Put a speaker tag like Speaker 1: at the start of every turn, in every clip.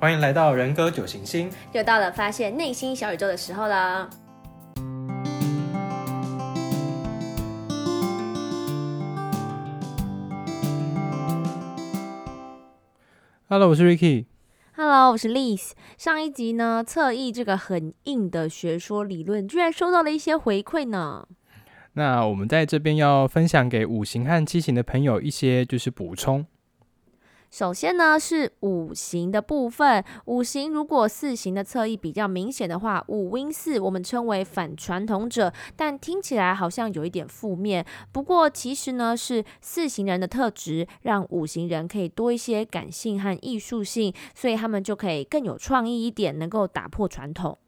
Speaker 1: 欢迎来到人格九行星，
Speaker 2: 又到了发现内心小宇宙的时候了。
Speaker 1: Hello，我是 Ricky。
Speaker 2: Hello，我是 Liz。上一集呢，侧翼这个很硬的学说理论，居然收到了一些回馈呢。
Speaker 1: 那我们在这边要分享给五行和七型的朋友一些就是补充。
Speaker 2: 首先呢，是五行的部分。五行如果四行的侧翼比较明显的话，五阴四我们称为反传统者，但听起来好像有一点负面。不过其实呢，是四行人的特质，让五行人可以多一些感性和艺术性，所以他们就可以更有创意一点，能够打破传统。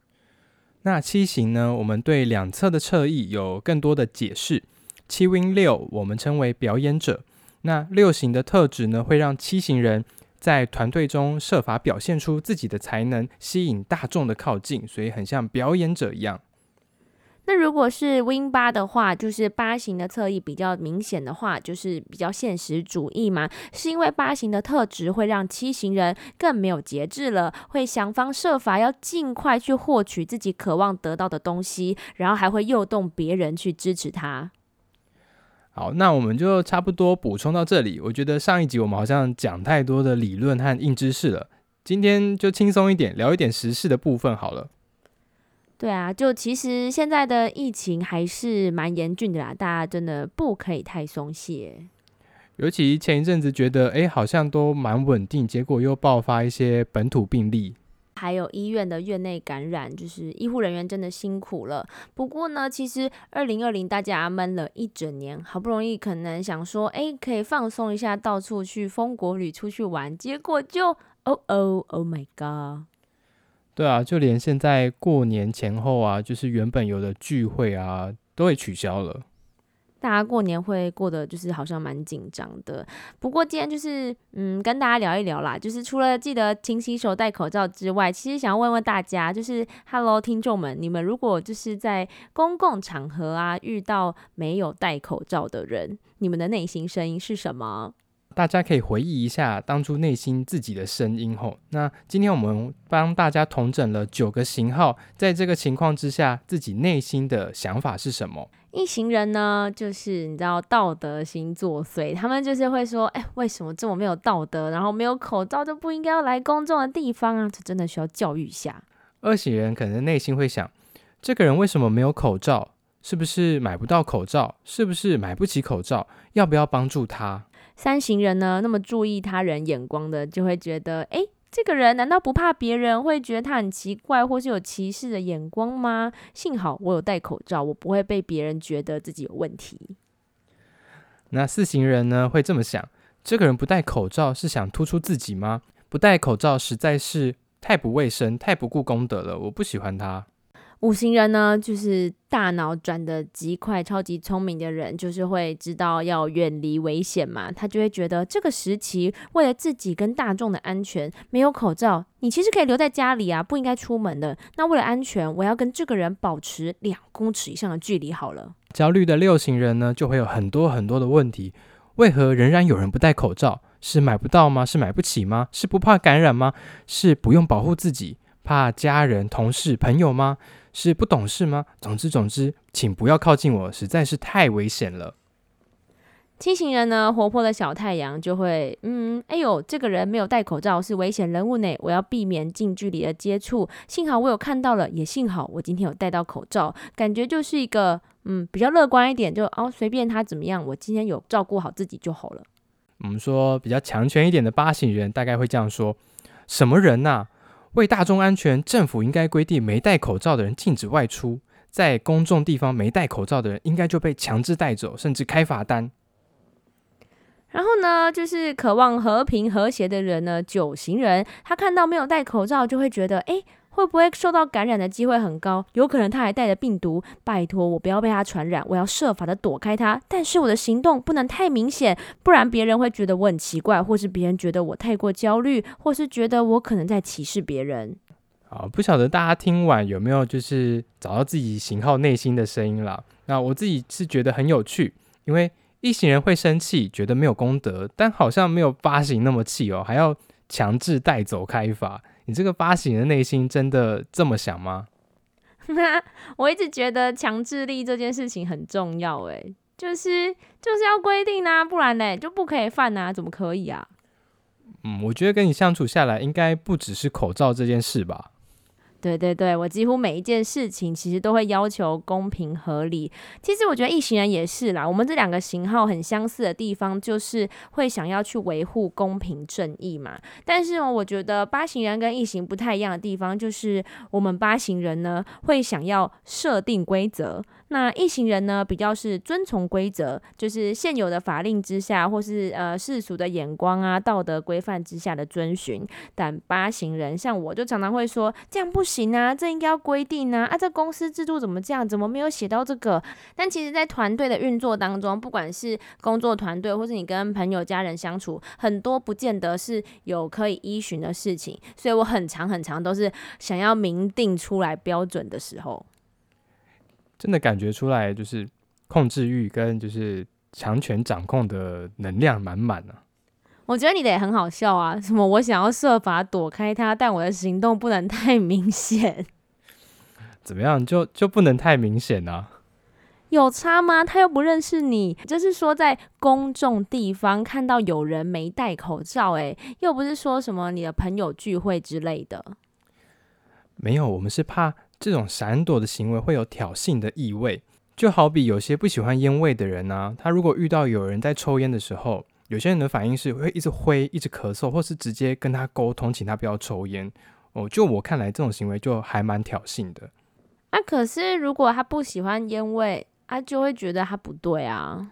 Speaker 1: 那七型呢，我们对两侧的侧翼有更多的解释。七 Win 六我们称为表演者。那六型的特质呢，会让七型人在团队中设法表现出自己的才能，吸引大众的靠近，所以很像表演者一样。
Speaker 2: 那如果是 Win 八的话，就是八型的侧翼比较明显的话，就是比较现实主义嘛，是因为八型的特质会让七型人更没有节制了，会想方设法要尽快去获取自己渴望得到的东西，然后还会诱动别人去支持他。
Speaker 1: 好，那我们就差不多补充到这里。我觉得上一集我们好像讲太多的理论和硬知识了，今天就轻松一点，聊一点时事的部分好了。
Speaker 2: 对啊，就其实现在的疫情还是蛮严峻的啦，大家真的不可以太松懈。
Speaker 1: 尤其前一阵子觉得，哎，好像都蛮稳定，结果又爆发一些本土病例。
Speaker 2: 还有医院的院内感染，就是医护人员真的辛苦了。不过呢，其实二零二零大家闷了一整年，好不容易可能想说，哎，可以放松一下，到处去风国旅出去玩，结果就，哦哦，Oh my god！
Speaker 1: 对啊，就连现在过年前后啊，就是原本有的聚会啊，都会取消了。
Speaker 2: 大家过年会过得就是好像蛮紧张的，不过今天就是嗯跟大家聊一聊啦，就是除了记得勤洗手、戴口罩之外，其实想要问问大家，就是 Hello 听众们，你们如果就是在公共场合啊遇到没有戴口罩的人，你们的内心声音是什么？
Speaker 1: 大家可以回忆一下当初内心自己的声音吼。那今天我们帮大家统整了九个型号，在这个情况之下，自己内心的想法是什么？
Speaker 2: 一行人呢，就是你知道道德心作祟，他们就是会说，哎，为什么这么没有道德？然后没有口罩就不应该要来公众的地方啊？这真的需要教育一下。
Speaker 1: 二型人可能内心会想，这个人为什么没有口罩？是不是买不到口罩？是不是买不起口罩？要不要帮助他？
Speaker 2: 三型人呢，那么注意他人眼光的，就会觉得，哎。这个人难道不怕别人会觉得他很奇怪，或是有歧视的眼光吗？幸好我有戴口罩，我不会被别人觉得自己有问题。
Speaker 1: 那四型人呢，会这么想：这个人不戴口罩是想突出自己吗？不戴口罩实在是太不卫生、太不顾公德了，我不喜欢他。
Speaker 2: 五行人呢，就是大脑转得极快、超级聪明的人，就是会知道要远离危险嘛。他就会觉得这个时期为了自己跟大众的安全，没有口罩，你其实可以留在家里啊，不应该出门的。那为了安全，我要跟这个人保持两公尺以上的距离好了。
Speaker 1: 焦虑的六型人呢，就会有很多很多的问题：为何仍然有人不戴口罩？是买不到吗？是买不起吗？是不怕感染吗？是不用保护自己，怕家人、同事、朋友吗？是不懂事吗？总之总之，请不要靠近我，实在是太危险了。
Speaker 2: 七型人呢，活泼的小太阳就会，嗯，哎呦，这个人没有戴口罩，是危险人物呢，我要避免近距离的接触。幸好我有看到了，也幸好我今天有戴到口罩，感觉就是一个，嗯，比较乐观一点，就哦，随便他怎么样，我今天有照顾好自己就好了。
Speaker 1: 我们说比较强权一点的八型人，大概会这样说：什么人呐？为大众安全，政府应该规定没戴口罩的人禁止外出，在公众地方没戴口罩的人应该就被强制带走，甚至开罚单。
Speaker 2: 然后呢，就是渴望和平和谐的人呢，九型人，他看到没有戴口罩，就会觉得，哎。会不会受到感染的机会很高？有可能他还带着病毒。拜托我不要被他传染，我要设法的躲开他。但是我的行动不能太明显，不然别人会觉得我很奇怪，或是别人觉得我太过焦虑，或是觉得我可能在歧视别人。
Speaker 1: 好，不晓得大家听完有没有就是找到自己型号内心的声音啦？那我自己是觉得很有趣，因为一行人会生气，觉得没有功德，但好像没有八行那么气哦，还要强制带走开发。你这个八型人的内心真的这么想吗？
Speaker 2: 我一直觉得强制力这件事情很重要，诶，就是就是要规定啊，不然嘞就不可以犯啊，怎么可以啊？
Speaker 1: 嗯，我觉得跟你相处下来，应该不只是口罩这件事吧。
Speaker 2: 对对对，我几乎每一件事情其实都会要求公平合理。其实我觉得一型人也是啦，我们这两个型号很相似的地方就是会想要去维护公平正义嘛。但是我觉得八型人跟一型不太一样的地方就是，我们八型人呢会想要设定规则。那一型人呢，比较是遵从规则，就是现有的法令之下，或是呃世俗的眼光啊、道德规范之下的遵循。但八型人，像我就常常会说，这样不行啊，这应该要规定啊，啊，这公司制度怎么这样，怎么没有写到这个？但其实，在团队的运作当中，不管是工作团队，或是你跟朋友、家人相处，很多不见得是有可以依循的事情，所以我很长很长都是想要明定出来标准的时候。
Speaker 1: 真的感觉出来，就是控制欲跟就是强权掌控的能量满满啊！
Speaker 2: 我觉得你的也很好笑啊，什么我想要设法躲开他，但我的行动不能太明显。
Speaker 1: 怎么样？就就不能太明显啊？
Speaker 2: 有差吗？他又不认识你，就是说在公众地方看到有人没戴口罩，诶，又不是说什么你的朋友聚会之类的。
Speaker 1: 没有，我们是怕。这种闪躲的行为会有挑衅的意味，就好比有些不喜欢烟味的人啊，他如果遇到有人在抽烟的时候，有些人的反应是会一直挥、一直咳嗽，或是直接跟他沟通，请他不要抽烟。哦，就我看来，这种行为就还蛮挑衅的。
Speaker 2: 啊，可是如果他不喜欢烟味，他就会觉得他不对啊。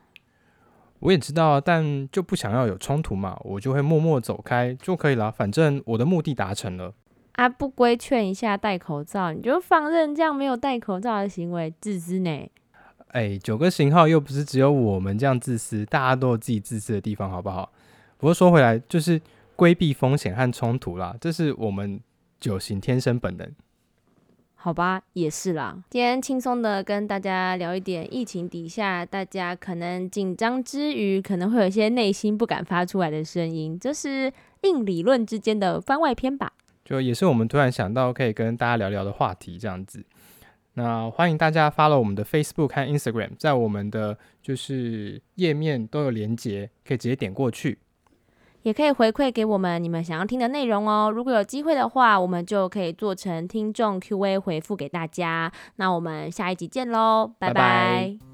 Speaker 1: 我也知道，但就不想要有冲突嘛，我就会默默走开就可以了，反正我的目的达成了。
Speaker 2: 啊，不规劝一下戴口罩，你就放任这样没有戴口罩的行为，自私呢？
Speaker 1: 哎，九个型号又不是只有我们这样自私，大家都有自己自私的地方，好不好？不过说回来，就是规避风险和冲突啦，这是我们九型天生本能。
Speaker 2: 好吧，也是啦。今天轻松的跟大家聊一点疫情底下，大家可能紧张之余，可能会有一些内心不敢发出来的声音，这是硬理论之间的番外篇吧。
Speaker 1: 就也是我们突然想到可以跟大家聊聊的话题，这样子。那欢迎大家 follow 我们的 Facebook 和 Instagram，在我们的就是页面都有连接，可以直接点过去。
Speaker 2: 也可以回馈给我们你们想要听的内容哦。如果有机会的话，我们就可以做成听众 Q&A 回复给大家。那我们下一集见喽，拜拜。拜拜。